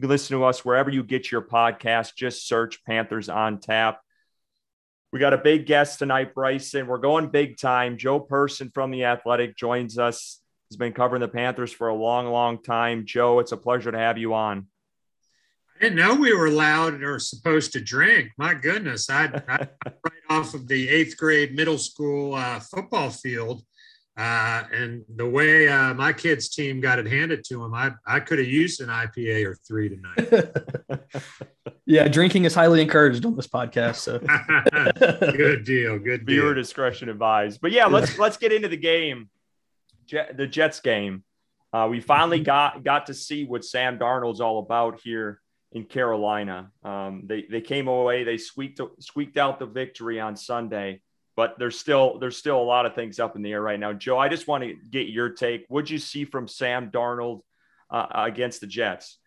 You can listen to us wherever you get your podcast. Just search Panthers on Tap. We got a big guest tonight, Bryson. We're going big time. Joe Person from The Athletic joins us. He's been covering the Panthers for a long, long time. Joe, it's a pleasure to have you on. I didn't know we were allowed or supposed to drink. My goodness, I, I right off of the eighth grade middle school uh, football field uh, and the way uh, my kids' team got it handed to them, I, I could have used an IPA or three tonight. yeah, drinking is highly encouraged on this podcast. So good deal. Good deal. Viewer discretion advised. But yeah, let's let's get into the game, Jet, the Jets game. Uh, we finally mm-hmm. got got to see what Sam Darnold's all about here in Carolina. Um, they they came away, they squeaked squeaked out the victory on Sunday but there's still there's still a lot of things up in the air right now. Joe, I just want to get your take. What'd you see from Sam Darnold uh, against the Jets?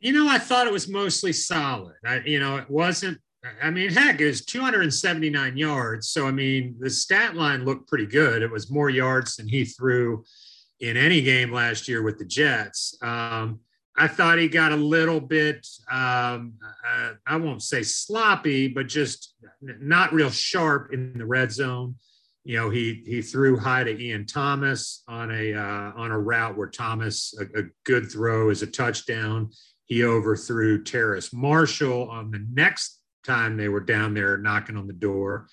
You know, I thought it was mostly solid. I, you know, it wasn't. I mean, heck, it was 279 yards. So I mean, the stat line looked pretty good. It was more yards than he threw in any game last year with the Jets. Um, I thought he got a little bit, um, uh, I won't say sloppy, but just not real sharp in the red zone. You know, he he threw high to Ian Thomas on a uh, on a route where Thomas a, a, good throw is a touchdown. He overthrew Terrace Marshall on the next time they were down there knocking on the door.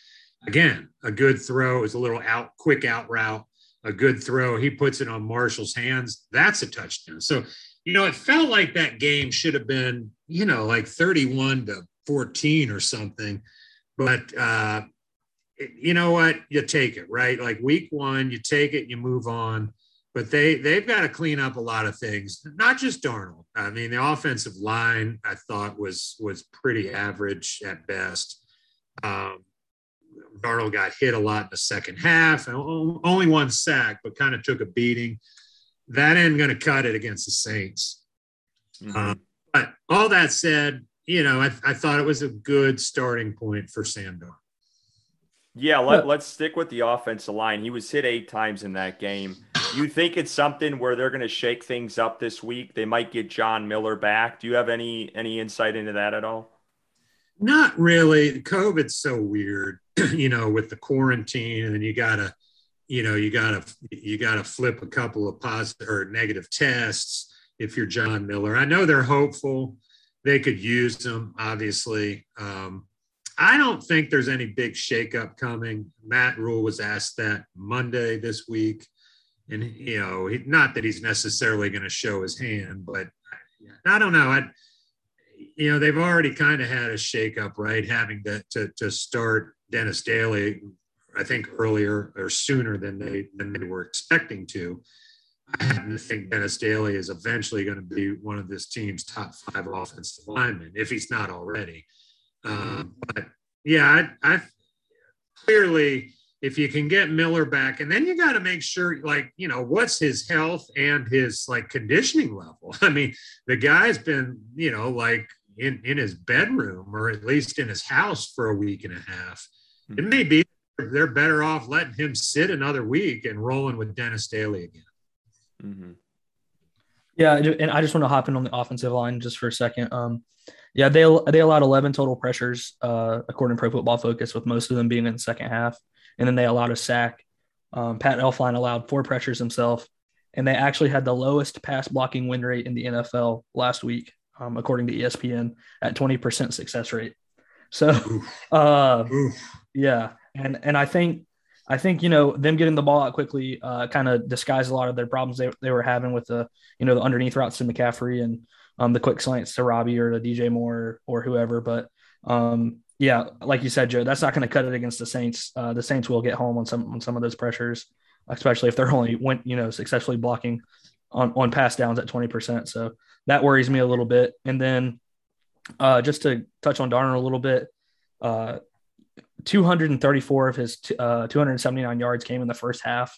Again, a good throw is a little out quick out route. A good throw. He puts it on Marshall's hands. That's a touchdown. So you know, it felt like that game should have been, you know, like 31 to 14 or something. But, uh, you know what? You take it, right? Like week one, you take it, you move on. But they they've got to clean up a lot of things, not just Darnold. I mean, the offensive line I thought was was pretty average at best. Um, Darnold got hit a lot in the second half, only one sack, but kind of took a beating that ain't going to cut it against the Saints. Mm-hmm. Um, but all that said, you know, I, I, thought it was a good starting point for Sam Darnold. Yeah, let, let's stick with the offensive line. He was hit eight times in that game. You think it's something where they're going to shake things up this week? They might get John Miller back. Do you have any any insight into that at all? Not really. COVID's so weird, you know, with the quarantine, and you got to you know you gotta you gotta flip a couple of positive or negative tests if you're john miller. I know they're hopeful. They could use them obviously. Um, i don't think there's any big shakeup coming. Matt Rhule was asked that monday this week. And you know he, not that he's necessarily going to show his hand but i don't know. I you know they've already kind of had a shakeup right? Having to, to, to start Dennis Daley I think earlier or sooner than they than they were expecting to. I happen to think Dennis Daley is eventually going to be one of this team's top five offensive linemen, if he's not already. Um, but yeah, I, I clearly, if you can get Miller back, and then you got to make sure, like, you know, what's his health and his like conditioning level. I mean, the guy's been, you know, like in in his bedroom or at least in his house for a week and a half. It may be they're better off letting him sit another week and rolling with Dennis Daley again. Mm-hmm. Yeah, and I just want to hop in on the offensive line just for a second. Um, yeah, they they allowed 11 total pressures uh, according to Pro Football Focus, with most of them being in the second half, and then they allowed a sack. Um, Pat Elflein allowed four pressures himself, and they actually had the lowest pass blocking win rate in the NFL last week, um, according to ESPN, at 20% success rate. So, uh, yeah, and and I think I think you know them getting the ball out quickly uh, kind of disguised a lot of their problems they, they were having with the you know the underneath routes to McCaffrey and um, the quick slants to Robbie or to DJ Moore or, whoever. But um, yeah, like you said, Joe, that's not going to cut it against the Saints. Uh, the Saints will get home on some on some of those pressures, especially if they're only went you know successfully blocking on on pass downs at twenty percent. So that worries me a little bit. And then uh, just to touch on Darnold a little bit, Uh, 234 of his uh, 279 yards came in the first half.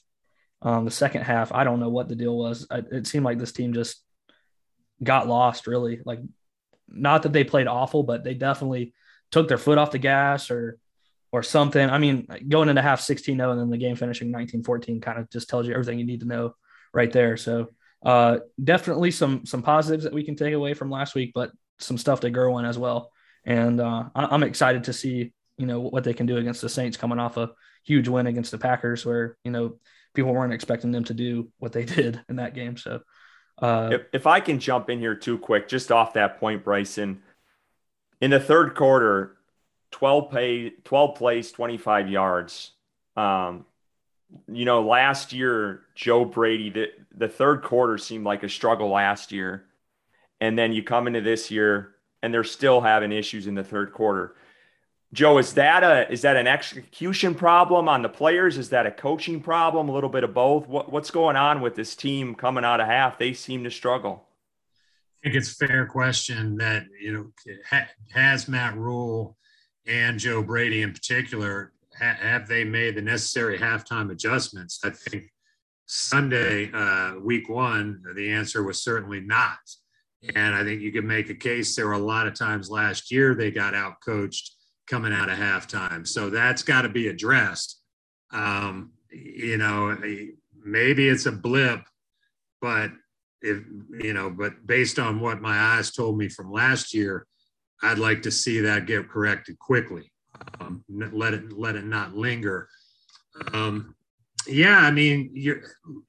Um, the second half, I don't know what the deal was. it seemed like this team just got lost, really. Like, not that they played awful, but they definitely took their foot off the gas or or something. I mean, going into half 16 0 and then the game finishing 19 14 kind of just tells you everything you need to know right there. So, uh, definitely some some positives that we can take away from last week, but some stuff to grow in as well. And uh, I'm excited to see you know what they can do against the Saints coming off a huge win against the Packers, where you know people weren't expecting them to do what they did in that game. So, uh, if, if I can jump in here too quick, just off that point, Bryson, in the third quarter, 12 pay 12 plays 25 yards. Um, you know last year joe brady the, the third quarter seemed like a struggle last year. And then you come into this year and they're still having issues in the third quarter joe is that a is that an execution problem on the players? Is that a coaching problem? A little bit of both? What, what's going on with this team coming out of half? They seem to struggle. I think it's a fair question that you know has Matt Rhule and Joe Brady in particular, ha- have they made the necessary halftime adjustments? I think Sunday, uh, week one, the answer was certainly not. And I think you could make a case there were a lot of times last year they got out coached coming out of halftime. So that's got to be addressed. Um, you know, maybe it's a blip, but if, you know, but based on what my eyes told me from last year, I'd like to see that get corrected quickly. Um, let it let it not linger. Um, yeah, I mean, you're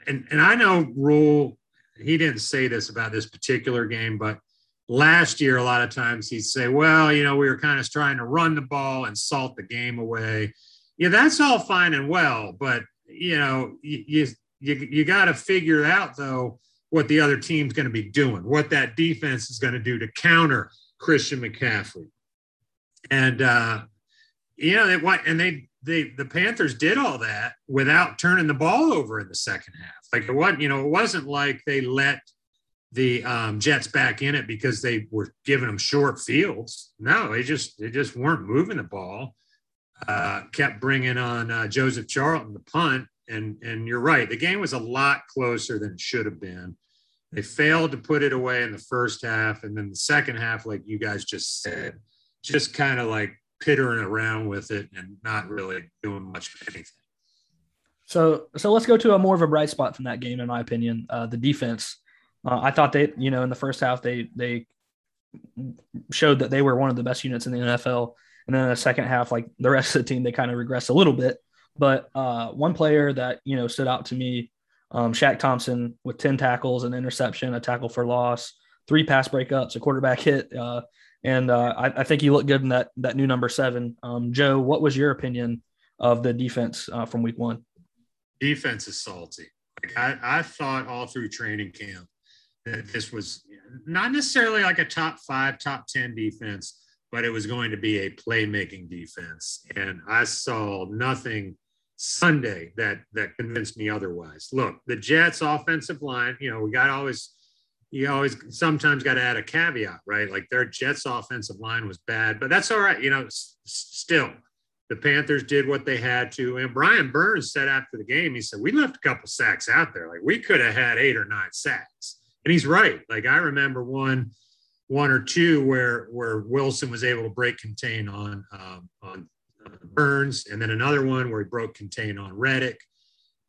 and and I know Rhule. He didn't say this about this particular game, but last year a lot of times he'd say, "Well, you know, we were kind of trying to run the ball and salt the game away." Yeah, that's all fine and well, but you know, you you you got to figure out though what the other team's going to be doing, what that defense is going to do to counter Christian McCaffrey. And uh, you know, they what and they they the Panthers did all that without turning the ball over in the second half. Like wasn't, you know, it wasn't like they let the um, Jets back in it because they were giving them short fields. No, they just they just weren't moving the ball. Uh, kept bringing on uh, Joseph Charlton the punt, and and you're right, the game was a lot closer than it should have been. They failed to put it away in the first half. And then the second half, like you guys just said, just kind of like pittering around with it and not really doing much of anything. So, so let's go to a more of a bright spot from that game, in my opinion. Uh, the defense. Uh, I thought they, you know, in the first half they they showed that they were one of the best units in the NFL, and then in the second half, like the rest of the team, they kind of regressed a little bit. But uh, one player that you know stood out to me um, Shaq Thompson with 10 tackles, an interception, a tackle for loss, three pass breakups, a quarterback hit. Uh, and uh, I, I, think he looked good in that, that new number seven. Um, Joe, what was your opinion of the defense uh, from week one? Defense is salty. I, I thought all through training camp that this was not necessarily like a top five, top 10 defense, but it was going to be a playmaking defense. And I saw nothing – Sunday that that convinced me otherwise. Look, the Jets offensive line, you know, we got always you always sometimes got to add a caveat, right? Like their Jets offensive line was bad, but that's all right. You know, s- still the Panthers did what they had to. And Brian Burns said after the game, he said, We left a couple sacks out there. Like we could have had eight or nine sacks. And he's right. Like I remember one one or two where where Wilson was able to break contain on um, on Burns, and then another one where he broke contain on Reddick.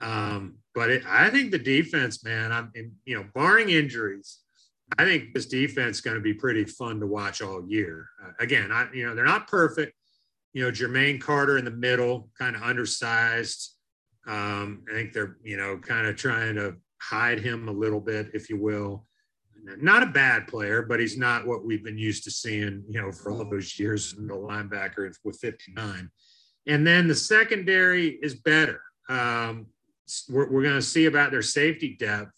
Um, but it, I think the defense, man, I'm, you know, barring injuries, I think this defense is going to be pretty fun to watch all year. Uh, again, I, you know, they're not perfect. You know, Jermaine Carter in the middle, kind of undersized. Um, I think they're, you know, kind of trying to hide him a little bit, if you will not a bad player, but he's not what we've been used to seeing, you know, for all those years in the linebacker with 59. And then the secondary is better. Um, we're, we're going to see about their safety depth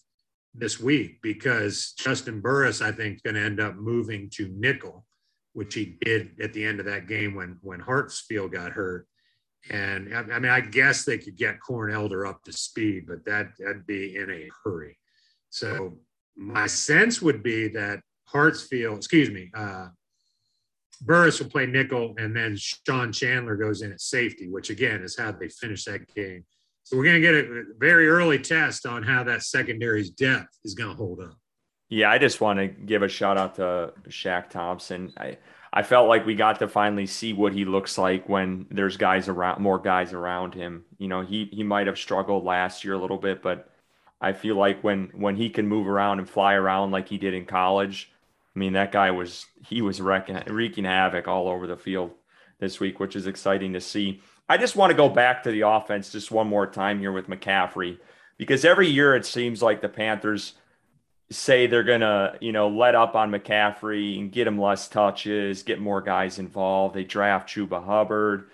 this week because Juston Burris, I think, is going to end up moving to nickel, which he did at the end of that game when when Hartsfield got hurt. And I, mean, I guess they could get Corn Elder up to speed, but that that'd be in a hurry. So my sense would be that Hartsfield, excuse me, uh, Burris will play nickel, and then Sean Chandler goes in at safety, which again is how they finish that game. So we're going to get a very early test on how that secondary's depth is going to hold up. Yeah, I just want to give a shout out to Shaq Thompson. I I felt like we got to finally see what he looks like when there's guys around, more guys around him. You know, he he might have struggled last year a little bit, but I feel like when when he can move around and fly around like he did in college, I mean that guy was he was wrecking, wreaking havoc all over the field this week, which is exciting to see. I just want to go back to the offense just one more time here with McCaffrey because every year it seems like the Panthers say they're gonna, you know, let up on McCaffrey and get him less touches, get more guys involved. They draft Chuba Hubbard.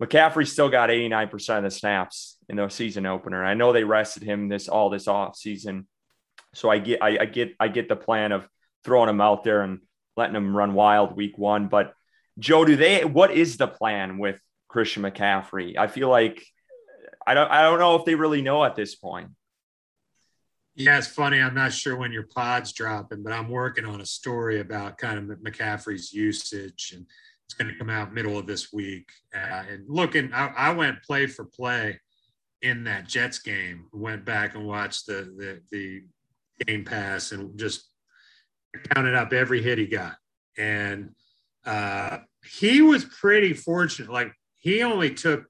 McCaffrey still got 89% of the snaps in the season opener. I know they rested him this all this off season. So I get I, I get I get the plan of throwing him out there and letting him run wild week one. But Joe, do they what is the plan with Christian McCaffrey? I feel like I don't I don't know if they really know at this point. Yeah, it's funny. I'm not sure when your pod's dropping, but I'm working on a story about kind of McCaffrey's usage, and it's going to come out middle of this week. Uh, and looking, I, I, went play for play in that Jets game. Went back and watched the the, the game pass and just counted up every hit he got, and uh, he was pretty fortunate. Like he only took,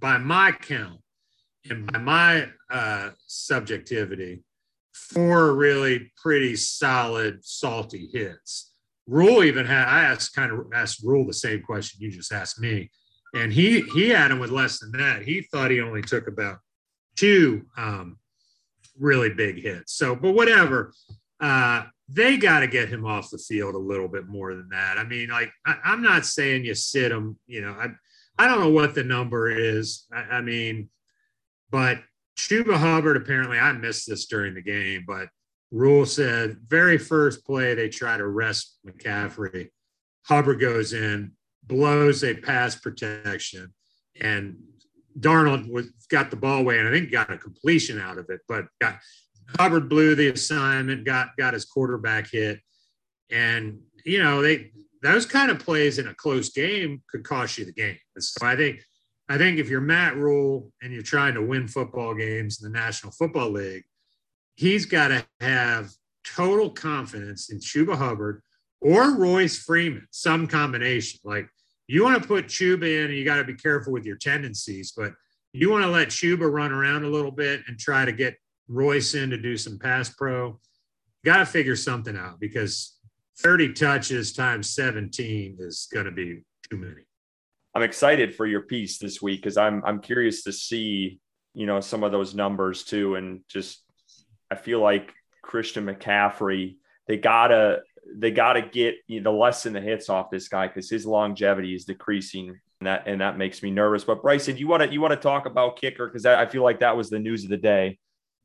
by my count, and by my uh, subjectivity, four really pretty solid salty hits. Rhule even had I asked kind of asked Rhule the same question you just asked me, and he he had him with less than that. He thought he only took about two um, really big hits. So, but whatever. Uh, they got to get him off the field a little bit more than that. I mean, like I, am not saying you sit him. You know, I I don't know what the number is. I, I mean, but Chuba Hubbard, apparently, I missed this during the game, but Rhule said very first play they try to rest McCaffrey. Hubbard goes in, blows a pass protection, and Darnold was, got the ball away, and I think got a completion out of it. But got, Hubbard blew the assignment, got got his quarterback hit, and you know they those kind of plays in a close game could cost you the game. So I think I think if you're Matt Rhule and you're trying to win football games in the National Football League, he's got to have total confidence in Chuba Hubbard or Royce Freeman, some combination. Like you want to put Chuba in, and you got to be careful with your tendencies, but you want to let Chuba run around a little bit and try to get Royce in to do some pass pro. Got to figure something out because 30 touches times 17 is going to be too many. I'm excited for your piece this week because I'm I'm curious to see you know some of those numbers too, and just I feel like Christian McCaffrey they gotta they gotta get you know, the less in the hits off this guy because his longevity is decreasing. And that and that makes me nervous. But Bryson, you want to you want to talk about kicker because I feel like that was the news of the day.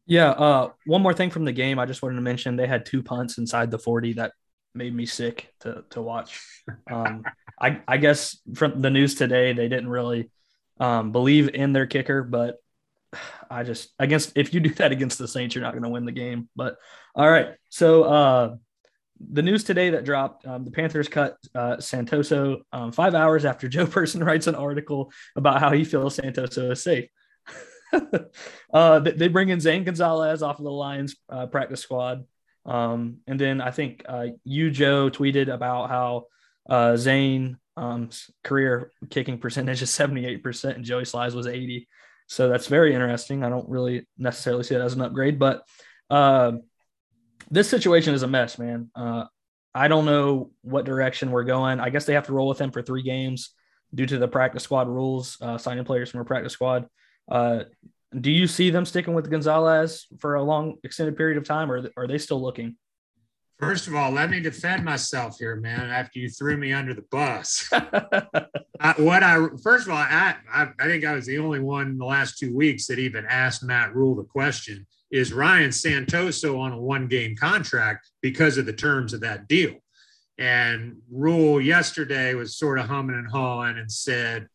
Yeah. Uh, one more thing from the game, I just wanted to mention they had two punts inside the 40 that made me sick to to watch. Um, I I guess from the news today, they didn't really um, believe in their kicker, but I just against if you do that against the Saints, you're not going to win the game. But all right, so uh, the news today that dropped, um, the Panthers cut uh, Santoso um, five hours after Joe Person writes an article about how he feels Santoso is safe. uh, they bring in Zane Gonzalez off of the Lions uh, practice squad. Um, and then I think uh, you, Joe, tweeted about how uh, Zane um, career kicking percentage is 78% and Joey Slye's was 80. So that's very interesting. I don't really necessarily see it as an upgrade, but uh, this situation is a mess, man. Uh, I don't know what direction we're going. I guess they have to roll with him for three games due to the practice squad rules, uh, signing players from a practice squad. Uh, do you see them sticking with Gonzalez for a long extended period of time, or are they still looking? First of all, let me defend myself here, man. After you threw me under the bus, I, what I first of all, I, I, I think I was the only one in the last two weeks that even asked Matt Rhule the question: Is Ryan Santoso on a one-game contract because of the terms of that deal? And Rhule yesterday was sort of humming and hawing and said,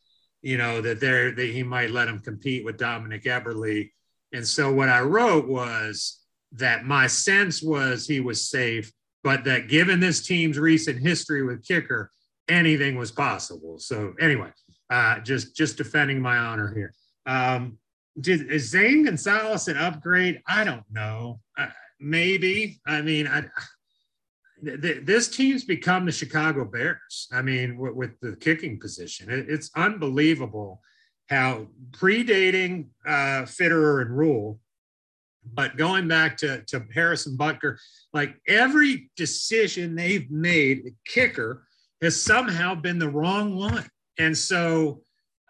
you know, that there that he might let him compete with Dominik Eberle. And so what I wrote was that my sense was he was safe, but that given this team's recent history with kicker, anything was possible. So anyway, uh, just just defending my honor here. Um, did, is Zane Gonzalez an upgrade? I don't know. Uh, maybe. I mean, I, this team's become the Chicago Bears. I mean, w- with the kicking position, it, it's unbelievable how predating uh, Fitterer and Rhule, but going back to, to Harrison Butker, like every decision they've made, the kicker has somehow been the wrong one. And so,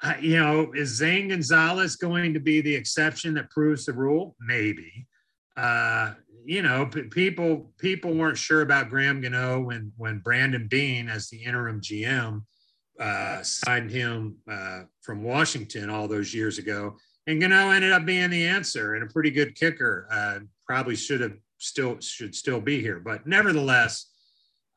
uh, you know, is Zane Gonzalez going to be the exception that proves the rule? Maybe. Uh, you know, people people weren't sure about Graham Gano when when Brandon Beane, as the interim GM, uh, signed him uh, from Washington all those years ago, and Gano ended up being the answer and a pretty good kicker. Uh, probably should have still should still be here, but nevertheless,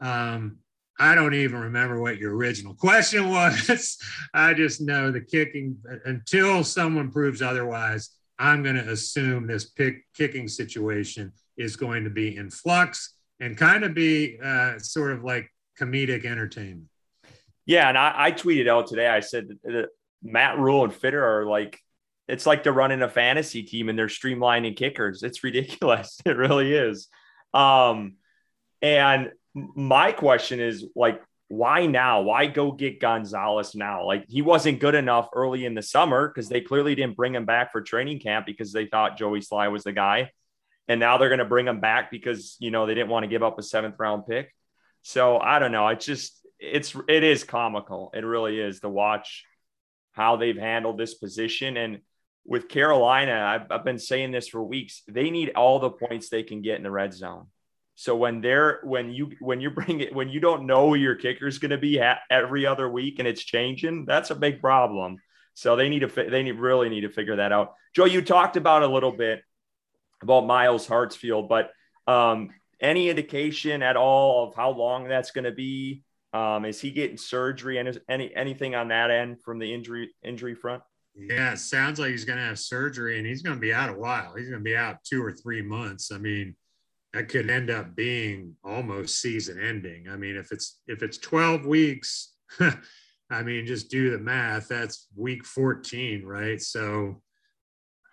um, I don't even remember what your original question was. I just know the kicking until someone proves otherwise. I'm going to assume this pick kicking situation is going to be in flux and kind of be uh, sort of like comedic entertainment. Yeah, and I, I tweeted out today. I said that Matt Rhule and Fitterer like it's like they're running a fantasy team and they're streamlining kickers. It's ridiculous. It really is. Um, and my question is like, why now? Why go get Gonzalez now? Like he wasn't good enough early in the summer because they clearly didn't bring him back for training camp because they thought Joey Slye was the guy. And now they're going to bring him back because, you know, they didn't want to give up a seventh round pick. So I don't know. It's just, it's, it is comical. It really is to watch how they've handled this position. And with Carolina, I've, I've been saying this for weeks. They need all the points they can get in the red zone. So when they're when you when you bring it when you don't know who your kicker is going to be every other week and it's changing, that's a big problem. So they need to they need really need to figure that out. Joe, you talked about a little bit about Myles Hartsfield, but um, any indication at all of how long that's going to be? Um, is he getting surgery and is any anything on that end from the injury injury front? Yeah, it sounds like he's going to have surgery and he's going to be out a while. He's going to be out two or three months. I mean, that could end up being almost season ending. I mean, if it's if it's 12 weeks, I mean, just do the math. That's week 14, right? So,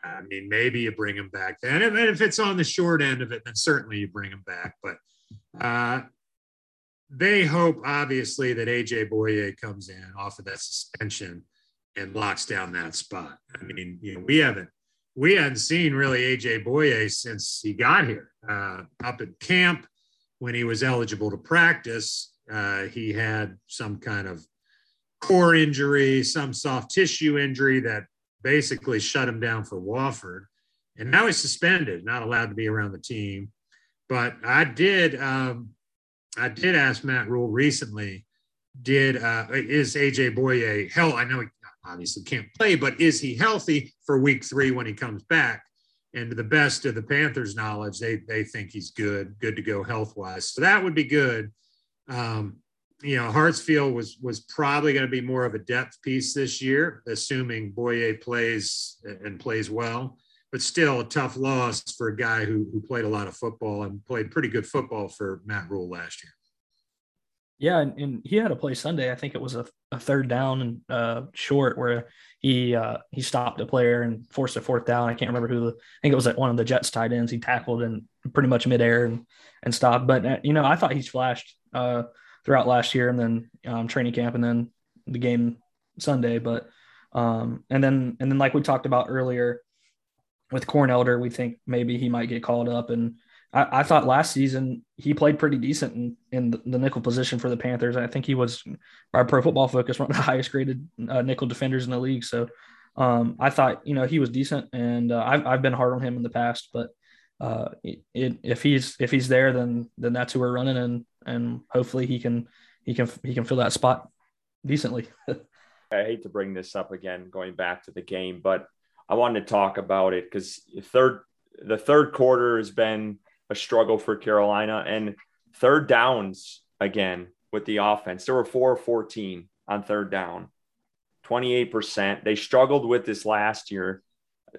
I mean, maybe you bring him back then. And if it's on the short end of it, then certainly you bring him back. But uh, they hope, obviously, that AJ Bouye comes in off of that suspension and locks down that spot. I mean, you know, we haven't we hadn't seen really AJ Bouye since he got here. Uh, up at camp when he was eligible to practice, uh, he had some kind of core injury, some soft tissue injury that basically shut him down for Wofford. And now he's suspended, not allowed to be around the team. But I did, um, I did ask Matt Rhule recently. Did uh, is AJ Bouye hell? I know he obviously can't play, but is he healthy for week three when he comes back? And to the best of the Panthers' knowledge, they they think he's good, good to go health wise. So that would be good. Um, you know, Hartsfield was was probably going to be more of a depth piece this year, assuming Bouye plays and plays well. But still, a tough loss for a guy who who played a lot of football and played pretty good football for Matt Rhule last year. Yeah, and, and, he had a play Sunday. I think it was a, a third down and uh, short where he uh, he stopped a player and forced a fourth down. I can't remember who. The, I think it was like one of the Jets tight ends. He tackled and pretty much midair and and stopped. But uh, you know, I thought he's flashed uh, throughout last year and then um, training camp and then the game Sunday. But um, and then and then like we talked about earlier with Corn Elder, we think maybe he might get called up and I, I, thought last season he played pretty decent in, in the, nickel position for the Panthers. I think he was our pro football focus, one of the highest graded uh, nickel defenders in the league. So um, I thought, you know, he was decent and uh, I've, I've been hard on him in the past, but uh, it, if he's, if he's there, then, then that's who we're running and, and hopefully he can, he can, he can fill that spot decently. I hate to bring this up again, going back to the game, but I wanted to talk about it because third, the third quarter has been a struggle for Carolina. And third downs again with the offense, there were four 14 on third down, 28%. They struggled with this last year.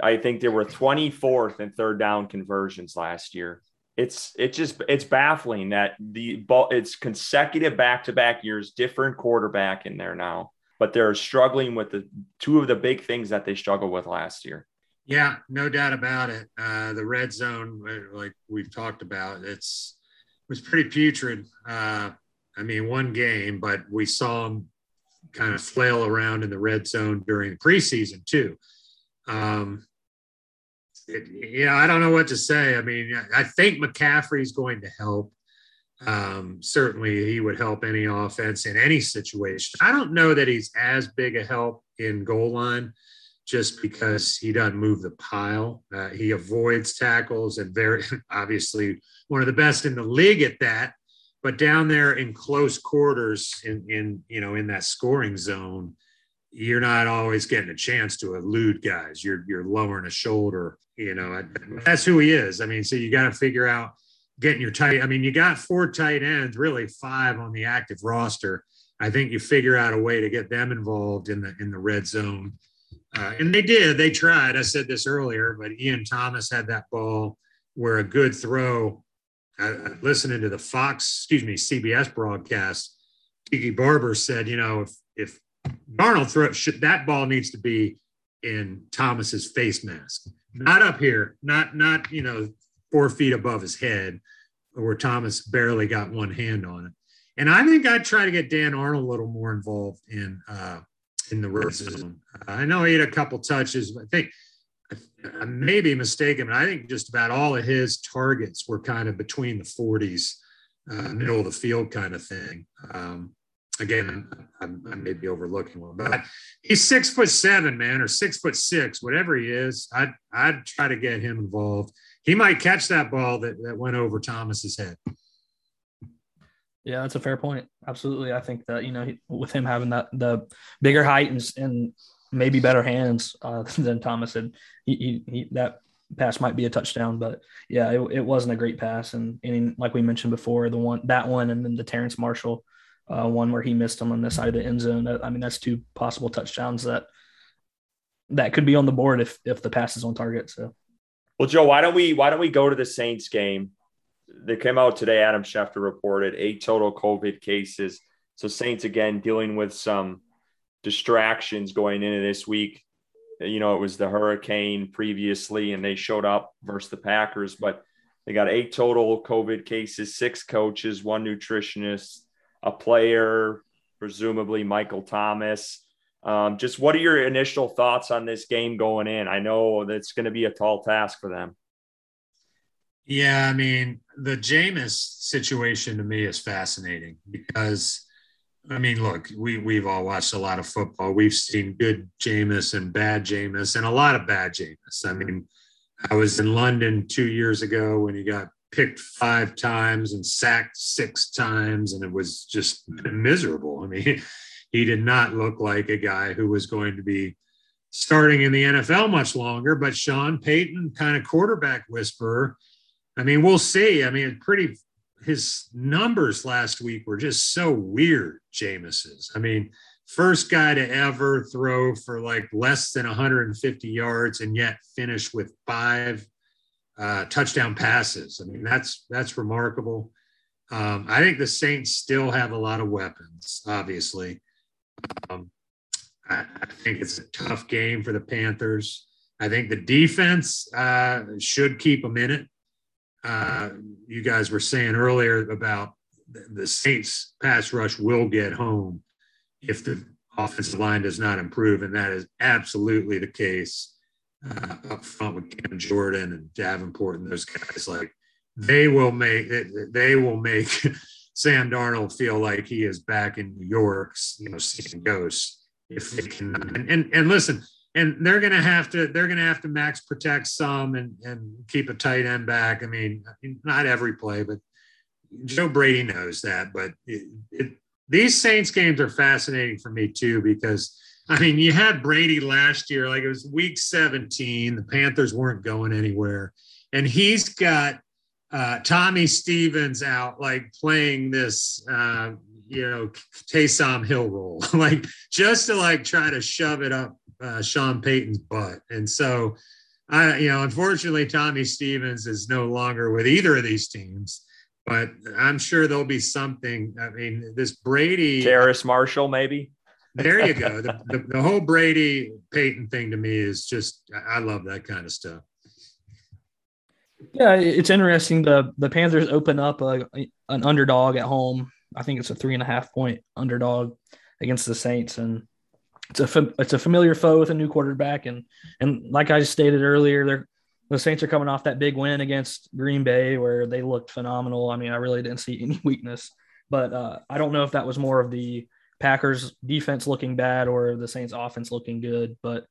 I think there were 24th and third down conversions last year it's it's just it's baffling that the ball it's consecutive back to back years, different quarterback in there now, but they're struggling with the two of the big things that they struggled with last year. Yeah, no doubt about it. Uh, the red zone, uh, like we've talked about, it's it was pretty putrid. Uh, I mean, one game, but we saw them kind of flail around in the red zone during the preseason too. Um, it, yeah, I don't know what to say. I mean, I think McCaffrey's going to help. Um, certainly, he would help any offense in any situation. I don't know that he's as big a help in goal line just because he doesn't move the pile. Uh, he avoids tackles and very obviously one of the best in the league at that. But down there in close quarters, in in you know in that scoring zone, you're not always getting a chance to elude guys. You're you're lowering a shoulder. You know that's who he is. I mean, so you got to figure out getting your tight. I mean, you got four tight ends, really five on the active roster. I think you figure out a way to get them involved in the in the red zone, uh, and they did. They tried. I said this earlier, but Ian Thomas had that ball where a good throw. Uh, listening to the Fox, excuse me, CBS broadcast, Tiki Barber said, you know, if if Darnold throw should, that ball needs to be in Thomas's face mask, not up here, not not you know four feet above his head, where Thomas barely got one hand on it. And I think I'd try to get Dan Arnold a little more involved in uh, in the red. I know he had a couple touches, but I think I may be mistaken, but I think just about all of his targets were kind of between the 40s, uh, middle of the field kind of thing. Um, again, I'm, I may be overlooking one, but he's six foot seven, man, or six foot six, whatever he is. I'd I'd try to get him involved. He might catch that ball that, that went over Thomas's head. Yeah, that's a fair point. Absolutely, I think that you know he, with him having that the bigger height and, and maybe better hands uh, than Thomas had, he, he, he, that pass might be a touchdown. But yeah, it, it wasn't a great pass, and, and like we mentioned before, the one that one and then the Terrace Marshall uh, one where he missed him on the side of the end zone. I mean, that's two possible touchdowns that that could be on the board if if the pass is on target. So, well, Joe, why don't we why don't we go to the Saints game? They came out today. Adam Schefter reported eight total COVID cases. So Saints again dealing with some distractions going into this week. You know, it was the hurricane previously, and they showed up versus the Packers, but they got eight total COVID cases, six coaches, one nutritionist, a player, presumably Michael Thomas. Um, just what are your initial thoughts on this game going in? I know that's going to be a tall task for them. Yeah, I mean, the Jameis situation to me is fascinating because, I mean, look, we, we've all watched a lot of football. We've seen good Jameis and bad Jameis and a lot of bad Jameis. I mean, I was in London two years ago when he got picked five times and sacked six times, and it was just miserable. I mean, he did not look like a guy who was going to be starting in the NFL much longer. But Sean Payton, kind of quarterback whisperer. I mean, we'll see. I mean, pretty. His numbers last week were just so weird. Jameis's. I mean, first guy to ever throw for like less than 150 yards and yet finish with five uh, touchdown passes. I mean, that's that's remarkable. Um, I think the Saints still have a lot of weapons. Obviously, um, I, I, think it's a tough game for the Panthers. I think the defense uh, should keep them in it. Uh, you guys were saying earlier about the, the Saints pass rush will get home if the offensive line does not improve, and that is absolutely the case uh, up front with Cam Jordan and Davenport and those guys, like they will make they will make Sam Darnold feel like he is back in New York, you know, seeing ghosts if they can. And and, and listen, and they're going to have to they're to have to max protect some and and keep a tight end back. I mean, not every play, but Joe Brady knows that. But it, it, these Saints games are fascinating for me too because I mean, you had Brady last year, like it was week 17. The Panthers weren't going anywhere. And he's got uh, Tommy Stevens out, like playing this, uh, you know, Taysom Hill role, like just to like try to shove it up uh, Sean Payton's butt. And so I, you know, unfortunately, Tommy Stevens is no longer with either of these teams, but I'm sure there'll be something. I mean, this Brady, Terrace Marshall, maybe. There you go. The, the, the, whole Brady Payton thing to me is just, I love that kind of stuff. Yeah, it's interesting. The the Panthers open up a, an underdog at home. I think it's a three and a half point underdog against the Saints, and it's a it's a familiar foe with a new quarterback, and and like I stated earlier, they're the Saints are coming off that big win against Green Bay where they looked phenomenal. I mean, I really didn't see any weakness, but uh, I don't know if that was more of the Packers defense looking bad or the Saints offense looking good. But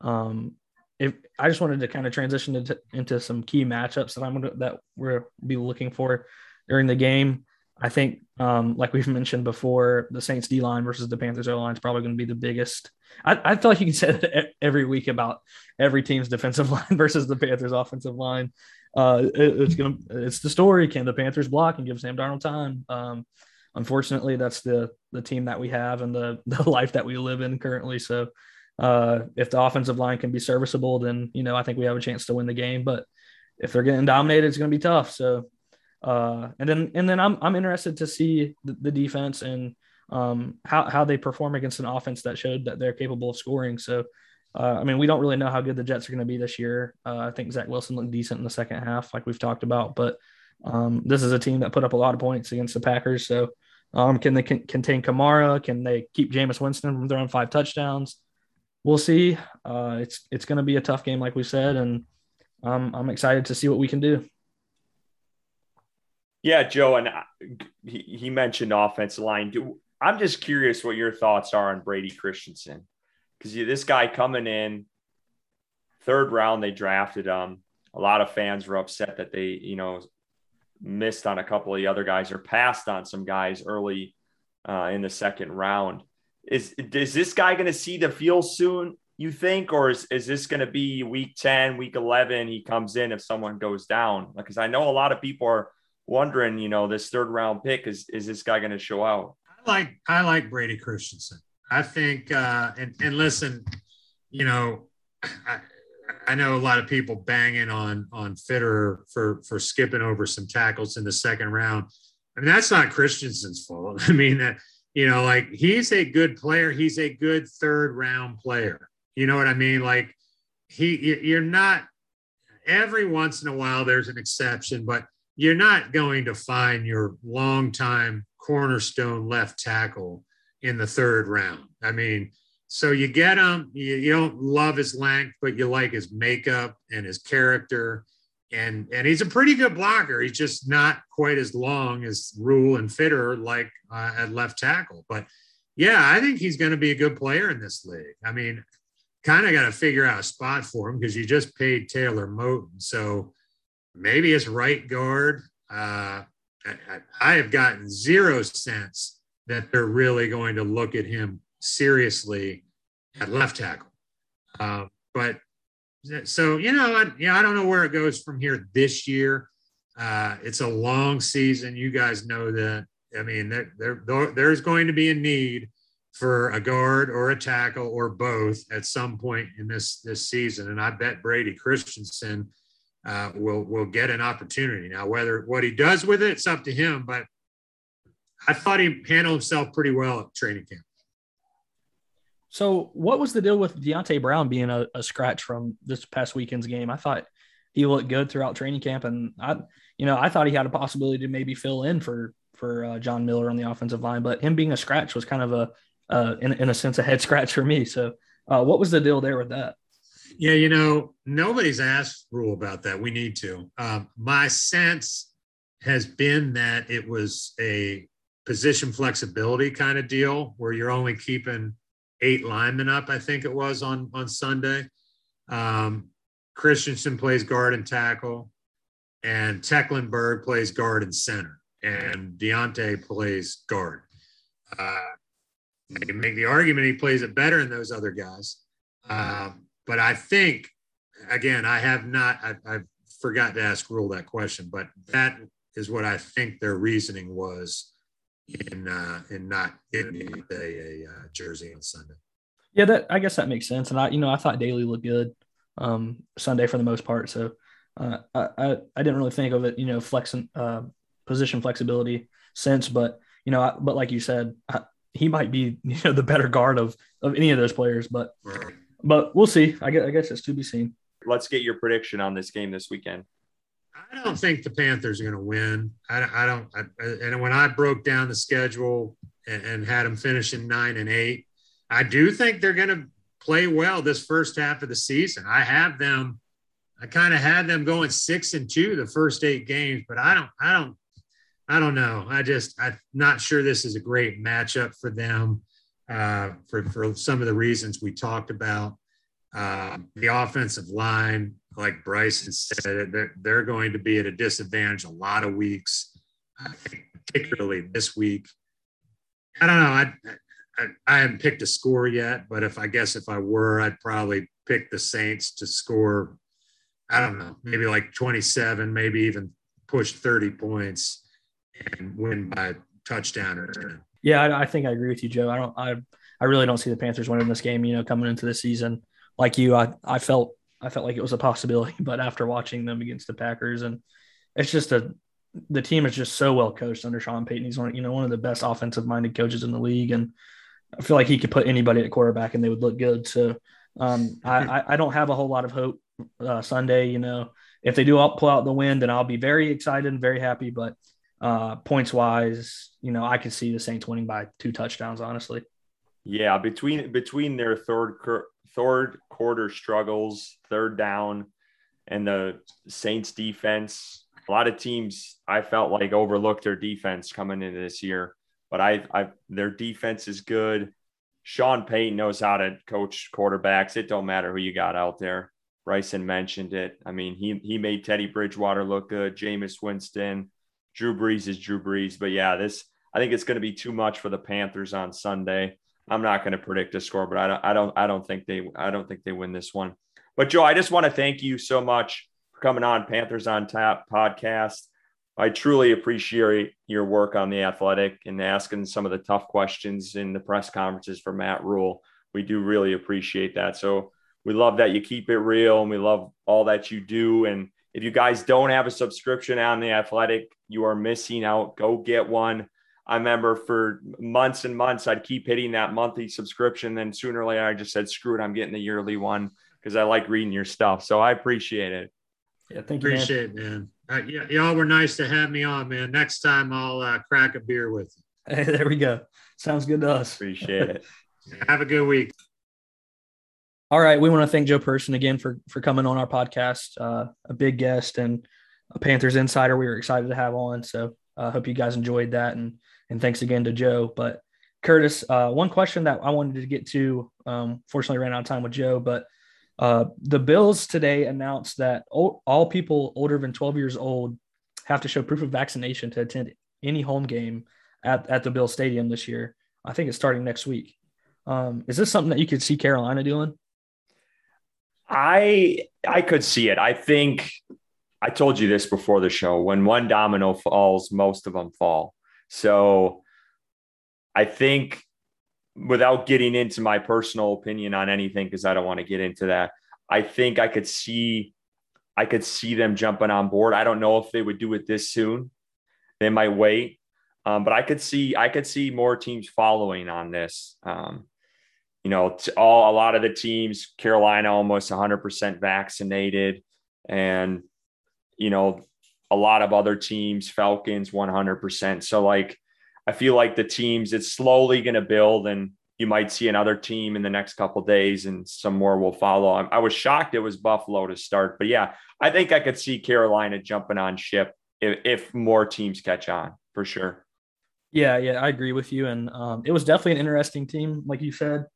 um, if I just wanted to kind of transition into, into some key matchups that I'm gonna, that we're be looking for during the game. I think, um, like we've mentioned before, the Saints D line versus the Panthers O line is probably going to be the biggest. I, I feel like you can say that every week about every team's defensive line versus the Panthers offensive line. Uh, it, it's gonna, it's the story. Can the Panthers block and give Sam Darnold time? Um, unfortunately, that's the the team that we have and the the life that we live in currently. So, uh, if the offensive line can be serviceable, then you know I think we have a chance to win the game. But if they're getting dominated, it's going to be tough. So uh, and then and then I'm I'm interested to see the, the defense and um, how how they perform against an offense that showed that they're capable of scoring. So, uh, I mean, we don't really know how good the Jets are going to be this year. Uh, I think Zach Wilson looked decent in the second half, like we've talked about, but um, this is a team that put up a lot of points against the Packers. So, um, can they con- contain Kamara? Can they keep Jameis Winston from throwing five touchdowns? We'll see. Uh, it's it's going to be a tough game, like we said, and um, I'm excited to see what we can do. Yeah, Joe, and he, he mentioned offensive line. Do, I'm just curious what your thoughts are on Brady Christensen because this guy coming in third round, they drafted him. A lot of fans were upset that they, you know, missed on a couple of the other guys or passed on some guys early uh, in the second round. Is is this guy going to see the field soon? You think, or is, is this going to be week 10, week 11? He comes in if someone goes down? Because I know a lot of people are wondering, you know, this third round pick is is this guy going to show out? I like I like Brady Christensen. I think, uh, and and listen, you know, I, I know a lot of people banging on on Fitterer for for skipping over some tackles in the second round. I mean, that's not Christensen's fault. I mean that you know, like he's a good player. He's a good third round player. You know what I mean? Like he, you're not. Every once in a while, there's an exception, but you're not going to find your longtime cornerstone left tackle in the third round. I mean, so you get him, you, you don't love his length, but you like his makeup and his character. And, and he's a pretty good blocker. He's just not quite as long as Rhule and Fitter like uh, at left tackle. But yeah, I think he's going to be a good player in this league. I mean, kind of got to figure out a spot for him because you just paid Taylor Moton. So maybe it's right guard. Uh, I, I, have gotten zero sense that they're really going to look at him seriously at left tackle. Uh, but so you know, I, yeah, I don't know where it goes from here this year. Uh, it's a long season. You guys know that. I mean, there, there, there's going to be a need for a guard or a tackle or both at some point in this this season. And I bet Brady Christensen uh, will will get an opportunity. Now, whether what he does with it, it's up to him. But I thought he handled himself pretty well at training camp. So, what was the deal with Deonte Brown being a, a, scratch from this past weekend's game? I thought he looked good throughout training camp, and I, you know, I thought he had a possibility to maybe fill in for for uh, John Miller on the offensive line, but him being a scratch was kind of a, uh, in, in a sense, a head scratch for me. So, uh, what was the deal there with that? Yeah, you know, nobody's asked Rhule about that. We need to. Um, my sense has been that it was a position flexibility kind of deal where you're only keeping eight linemen up, I think it was on, on Sunday. Um, Christensen plays guard and tackle, and Tecklenburg plays guard and center, and Deonte plays guard. Uh, you can make the argument he plays it better than those other guys. Um, but I think, again, I have not, I, I've forgot to ask Rhule that question, but that is what I think their reasoning was in uh, in not getting a, a, a uh, jersey on Sunday. Yeah, that I guess that makes sense. And I, you know, I thought Daley looked good um, Sunday for the most part. So uh, I, I, I didn't really think of it, you know, flexing uh, position flexibility sense, but you know, I, but like you said, I, he might be you know the better guard of of any of those players, but but we'll see. I guess, I guess it's to be seen. Let's get your prediction on this game this weekend. I don't think the Panthers are going to win. I, I don't. I, and when I broke down the schedule and, and had them finishing nine and eight, I do think they're going to play well this first half of the season. I have them. I kind of had them going six and two the first eight games, but I don't. I don't. I don't know. I just I'm not sure this is a great matchup for them uh, for for some of the reasons we talked about. Uh, the offensive line, like Bryson said, they're, they're going to be at a disadvantage a lot of weeks, particularly this week. I don't know. I, I, I haven't picked a score yet, but if I guess if I were, I'd probably pick the Saints to score. I don't know, maybe like 27, maybe even push 30 points and win by touchdown or. Yeah, I, I think I agree with you, Joe. I don't. I I really don't see the Panthers winning this game. You know, coming into the season, like you, I I felt I felt like it was a possibility, but after watching them against the Packers, and it's just a the team is just so well coached under Sean Payton. He's one, you know, one of the best offensive minded coaches in the league, and I feel like he could put anybody at quarterback and they would look good. So um, I, I don't have a whole lot of hope uh, Sunday. You know, if they do pull out the win, then I'll be very excited and very happy. But uh, points wise, you know, I could see the Saints winning by two touchdowns. Honestly. Yeah, between between their third third quarter struggles, third down, and the Saints defense, a lot of teams I felt like overlooked their defense coming into this year. But I, I their defense is good. Sean Payton knows how to coach quarterbacks. It don't matter who you got out there. Bryson mentioned it. I mean, he he made Teddy Bridgewater look good. Jameis Winston, Drew Brees is Drew Brees. But yeah, this I think it's going to be too much for the Panthers on Sunday. I'm not going to predict a score, but I don't I don't I don't think they I don't think they win this one. But Joe, I just want to thank you so much for coming on Panthers on Tap podcast. I truly appreciate your work on the athletic and asking some of the tough questions in the press conferences for Matt Rhule. We do really appreciate that. So we love that you keep it real and we love all that you do. And if you guys don't have a subscription on the athletic, you are missing out. Go get one. I remember for months and months, I'd keep hitting that monthly subscription. Then sooner or later, I just said, screw it, I'm getting the yearly one because I like reading your stuff. So I appreciate it. Yeah, thank you. Appreciate man. it, man. Uh, y- y'all were nice to have me on, man. Next time I'll uh, crack a beer with you. Hey, there we go. Sounds good to us. Appreciate it. have a good week. All right, we want to thank Joe Person again for for coming on our podcast. Uh, a big guest and a Panthers insider. We were excited to have on. So I uh, hope you guys enjoyed that and and thanks again to Joe. But Curtis, uh, one question that I wanted to get to, um, fortunately ran out of time with Joe, but uh, the Bills today announced that all, people older than 12 years old have to show proof of vaccination to attend any home game at, at the Bill Stadium this year. I think it's starting next week. Um, is this something that you could see Carolina doing? I I could see it. I think I told you this before the show. When one domino falls, most of them fall. So I think without getting into my personal opinion on anything, because I don't want to get into that, I think I could see I could see them jumping on board. I don't know if they would do it this soon. They might wait. Um, but I could see I could see more teams following on this. Um, you know, all a lot of the teams, Carolina almost 100% vaccinated, and you know a lot of other teams, Falcons 100%. So, like, I feel like the teams, it's slowly going to build, and you might see another team in the next couple days, and some more will follow. I, I was shocked it was Buffalo to start, but yeah, I think I could see Carolina jumping on ship if, if more teams catch on for sure. Yeah, yeah, I agree with you. And um, it was definitely an interesting team, like you said.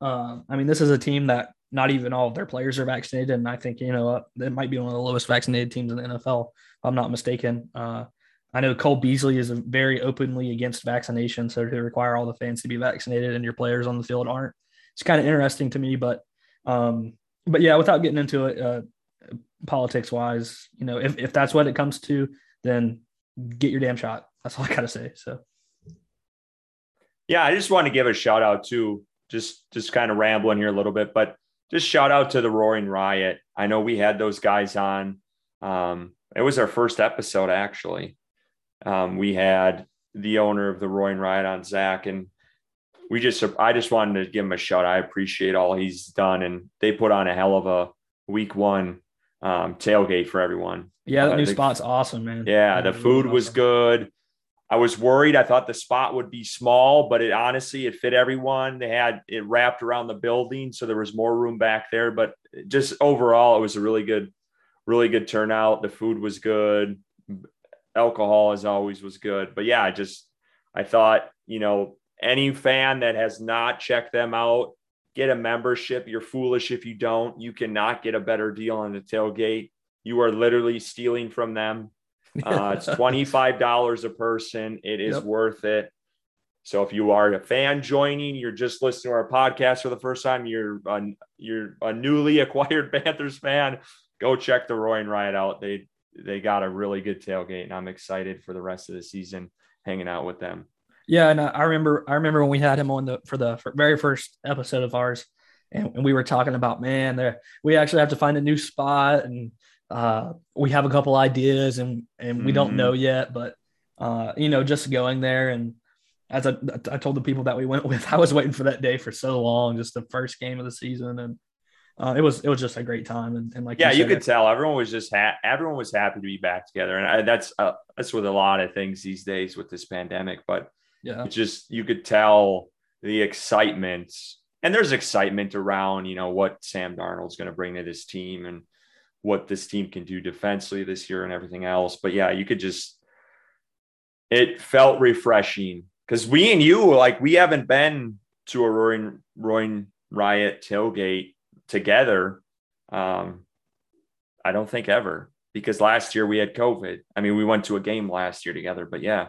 Um, I mean, this is a team that not even all of their players are vaccinated, and I think you know uh, it might be one of the lowest vaccinated teams in the NFL. I'm not mistaken. Uh, I know Cole Beasley is very openly against vaccination, so to require all the fans to be vaccinated and your players on the field aren't, it's kind of interesting to me. But, um, but yeah, without getting into it, uh, politics wise, you know, if if that's what it comes to, then get your damn shot. That's all I gotta say. So, yeah, I just want to give a shout out to just just kind of rambling here a little bit, but just shout out to the Roaring Riot. I know we had those guys on. Um, it was our first episode actually. Um, we had the owner of the Roaring Riot on Zach, and we just I just wanted to give him a shout. I appreciate all he's done, and they put on a hell of a week one um, tailgate for everyone. Yeah, the uh, new the, spot's awesome, man. Yeah, the food was good. I was worried. I thought the spot would be small, but it honestly it fit everyone. They had it wrapped around the building, so there was more room back there. But just overall, it was a really good, really good turnout. The food was good. Alcohol, as always, was good. But yeah, I just I thought you know any fan that has not checked them out, get a membership. You're foolish if you don't. You cannot get a better deal on the tailgate. You are literally stealing from them. Uh, it's $25 a person. It is yep. worth it. So if you are a fan joining, you're just listening to our podcast for the first time, you're a, you're a newly acquired Panthers fan, go check the Roaring Riot out. They they got a really good tailgate, and I'm excited for the rest of the season hanging out with them. Yeah, and I remember I remember when we had him on the for the very first episode of ours, and, and we were talking about man, there we actually have to find a new spot, and uh, we have a couple ideas and and we mm-hmm. don't know yet, but uh, you know, just going there and as I, I told the people that we went with, I was waiting for that day for so long, just the first game of the season, and uh, it was it was just a great time. And, and like yeah, you, could tell everyone was just ha- everyone was happy to be back together, and I, that's uh, that's with a lot of things these days with this pandemic. But yeah, just you could tell the excitement, and there's excitement around you know what Sam Darnold's going to bring to this team, and what this team can do defensively this year and everything else. But yeah, you could just it felt refreshing because we and you like we haven't been to a roaring roaring riot tailgate together. Um, I don't think ever because last year we had COVID. I mean, we went to a game last year together, but yeah,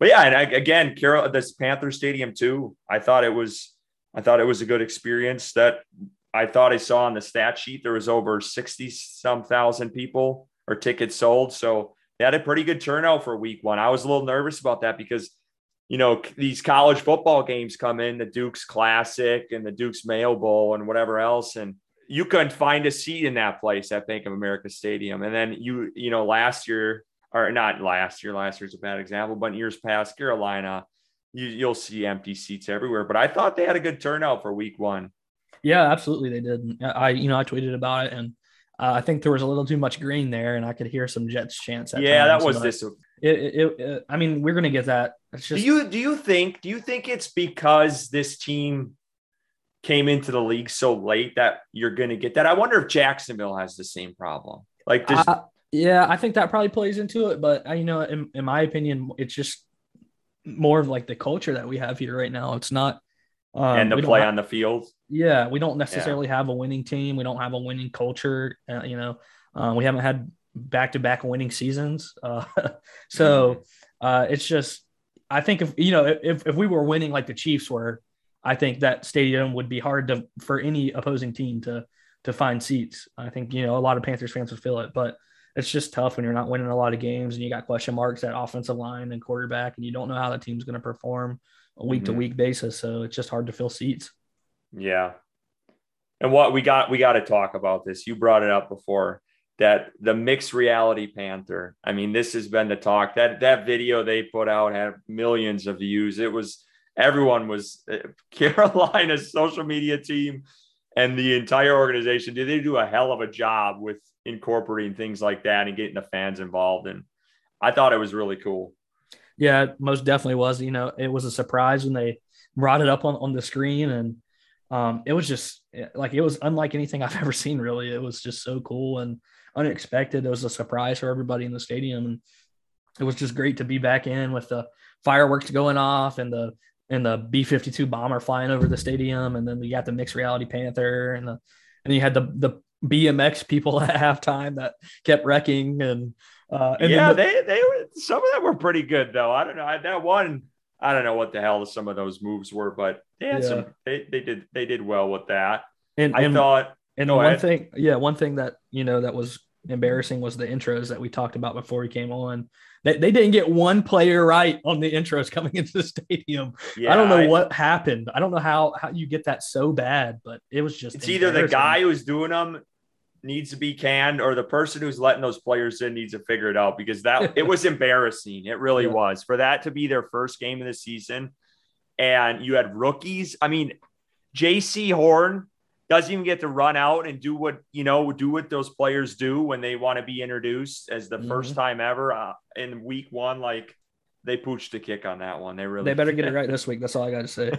but yeah, and I, again, Carol, this Panther Stadium too. I thought it was, I thought it was a good experience. That I thought I saw on the stat sheet there was over 60 some thousand people or tickets sold. So they had a pretty good turnout for week one. I was a little nervous about that because, you know, these college football games come in, the Duke's Classic and the Duke's Mayo Bowl and whatever else. And you couldn't find a seat in that place at Bank of America Stadium. And then you, you know, last year, or not last year, last year's a bad example, but years past, Carolina, you, you'll see empty seats everywhere. But I thought they had a good turnout for week one. Yeah, absolutely, they did. I, you know, I tweeted about it, and uh, I think there was a little too much green there, and I could hear some Jets chants. yeah, times, that was this. It, it, it, I mean, we're gonna get that. Just... Do you do you think do you think it's because this team came into the league so late that you're gonna get that? I wonder if Jacksonville has the same problem. Like, does... uh, yeah, I think that probably plays into it. But uh, you know, in, in my opinion, it's just more of like the culture that we have here right now. It's not um, and the play have, on the field. Yeah, we don't necessarily yeah. have a winning team. We don't have a winning culture. Uh, you know, uh, we haven't had back to back winning seasons. Uh, so mm-hmm. uh, it's just, I think if you know if if we were winning like the Chiefs were, I think that stadium would be hard to for any opposing team to to find seats. I think you know a lot of Panthers fans would feel it, but it's just tough when you're not winning a lot of games and you got question marks at offensive line and quarterback, and you don't know how the team's going to perform a week to week basis. So it's just hard to fill seats. Yeah. And what we got, we got to talk about this. You brought it up before that the mixed reality Panther. I mean, this has been the talk that that video they put out had millions of views. It was everyone was uh, Carolina's social media team and the entire organization. Did they do a hell of a job with incorporating things like that and getting the fans involved? And I thought it was really cool. Yeah, most definitely was. You know, it was a surprise when they brought it up on, on the screen and um, it was just like it was unlike anything I've ever seen. Really, it was just so cool and unexpected. It was a surprise for everybody in the stadium, and it was just great to be back in with the fireworks going off and the and the B fifty two bomber flying over the stadium, and then we got the mixed reality panther and the and you had the the BMX people at halftime that kept wrecking and uh, and yeah, the, they they were some of them were pretty good though. I don't know that one. I don't know what the hell some of those moves were, but they had yeah. some. They, they did they did well with that. And I and, thought. And one ahead. thing, yeah, one thing that you know that was embarrassing was the intros that we talked about before we came on. They, they didn't get one player right on the intros coming into the stadium. Yeah, I don't know I, what happened. I don't know how how you get that so bad, but it was just. It's either the guy who's doing them needs to be canned, or the person who's letting those players in needs to figure it out because that it was embarrassing. It really yeah. was for that to be their first game of the season, and you had rookies. I mean, Jaycee Horn doesn't even get to run out and do what you know do what those players do when they want to be introduced as the mm-hmm. first time ever uh, in week one like they pooched a kick on that one they really they better get it right this week that's all i got to say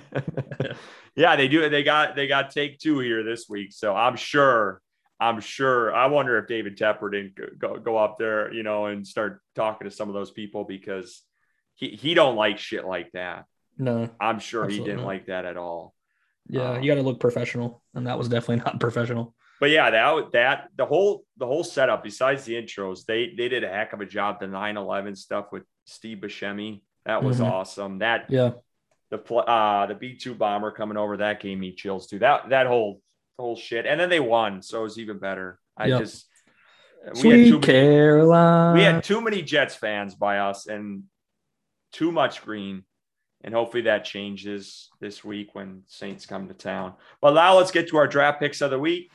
yeah they do they got they got take two here this week so i'm sure i'm sure i wonder if david tepper didn't go, go up there you know and start talking to some of those people because he, he don't like shit like that no i'm sure he didn't not. like that at all yeah, um, you got to look professional, and that was definitely not professional. But yeah, that that the whole the whole setup, besides the intros, they they did a heck of a job. The 9-11 stuff with Steve Buscemi, that was mm-hmm. awesome. That yeah, the uh the B two bomber coming over that gave me chills too. That that whole whole shit, and then they won, so it was even better. I yep. just we Sweet had too Caroline. Many, we had too many Jets fans by us, and too much green and hopefully that changes this week when Saints come to town. But now let's get to our draft picks of the week.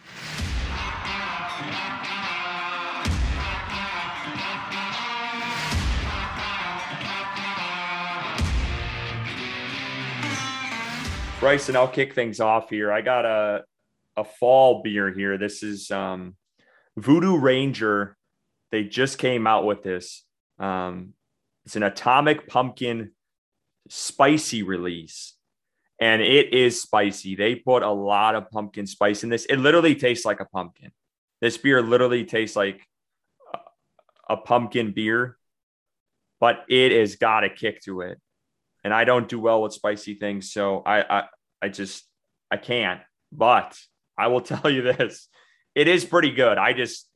Bryson, I'll kick things off here. I got a a fall beer here. This is um, Voodoo Ranger. They just came out with this. Um, it's an atomic pumpkin spicy release and it is spicy. They put a lot of pumpkin spice in this. It literally tastes like a pumpkin. This beer literally tastes like a pumpkin beer, but it has got a kick to it. And I don't do well with spicy things, so I I, I just I can't. But I will tell you this: it is pretty good. I just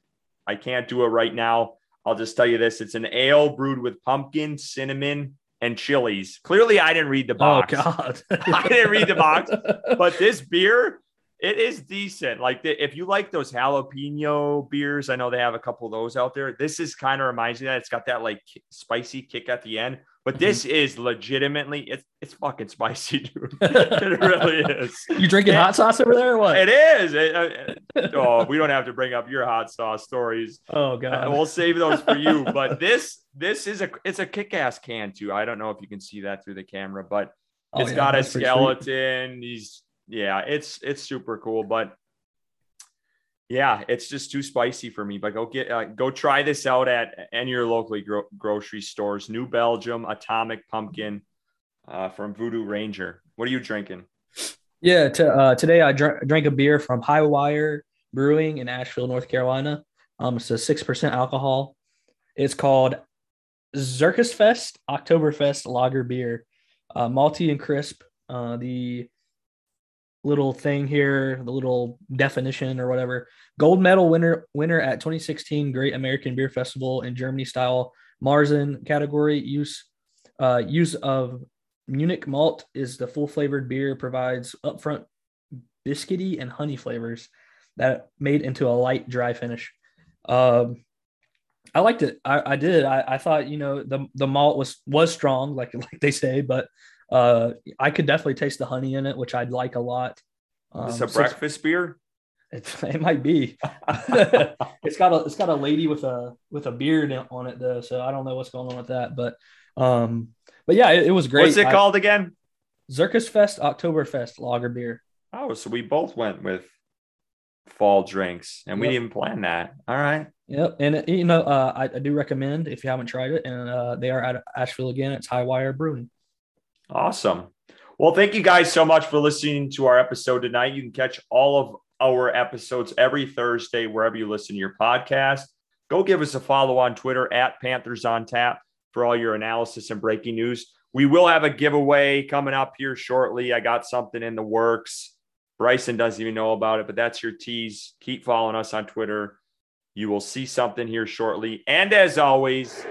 I can't do it right now. I'll just tell you this: it's an ale brewed with pumpkin, cinnamon, and chilies. Clearly, I didn't read the oh, box. Oh God, I didn't read the box. But this beer, it is decent. Like the, if you like those jalapeno beers, I know they have a couple of those out there. This is kind of reminds me that it's got that like spicy kick at the end. But mm-hmm. this is legitimately it's it's fucking spicy, dude. it really is. You drinking hot sauce over there or what? It is. It, uh, oh, we don't have to bring up your hot sauce stories. Oh god, uh, we'll save those for you. But this this is a it's a kick-ass can too. I don't know if you can see that through the camera, but oh, it's yeah, got a skeleton. He's yeah, it's it's super cool. But yeah, it's just too spicy for me. But go get uh, go try this out at any of your locally gro- grocery stores. New Belgium Atomic Pumpkin uh, from Voodoo Ranger. What are you drinking? Yeah, to, uh, today I dr- drank a beer from Hi-Wire Brewing in Asheville, North Carolina. Um, it's a six percent alcohol. It's called Zirkus Fest Oktoberfest Lager Beer, uh, malty and crisp. Uh, the little thing here, the little definition or whatever. Gold medal winner winner at 2016 Great American Beer Festival in Germany style Marzen category. Use uh, use of Munich malt is the full flavored beer provides upfront biscuity and honey flavors that made into a light dry finish. Um, I liked it. I, I did. I, I thought you know the the malt was was strong, like like they say, but uh, I could definitely taste the honey in it, which I'd like a lot. Um, it's a breakfast beer. It, it might be. it's got a it's got a lady with a with a beard on it though, so I don't know what's going on with that. But um, but yeah, it, it was great. What's it I, called again? Zirkus Fest Oktoberfest Lager Beer. Oh, so we both went with fall drinks, and we didn't plan that. All right. Yep, and you know, uh, I, I, do recommend if you haven't tried it, and uh, they are at Asheville again. It's Hi-Wire Brewing. Awesome. Well, thank you guys so much for listening to our episode tonight. You can catch all of our episodes every Thursday wherever you listen to your podcast. Go give us a follow on Twitter at Panthers on Tap for all your analysis and breaking news. We will have a giveaway coming up here shortly. I got something in the works. Bryson doesn't even know about it, but that's your tease. Keep following us on Twitter. You will see something here shortly. And as always,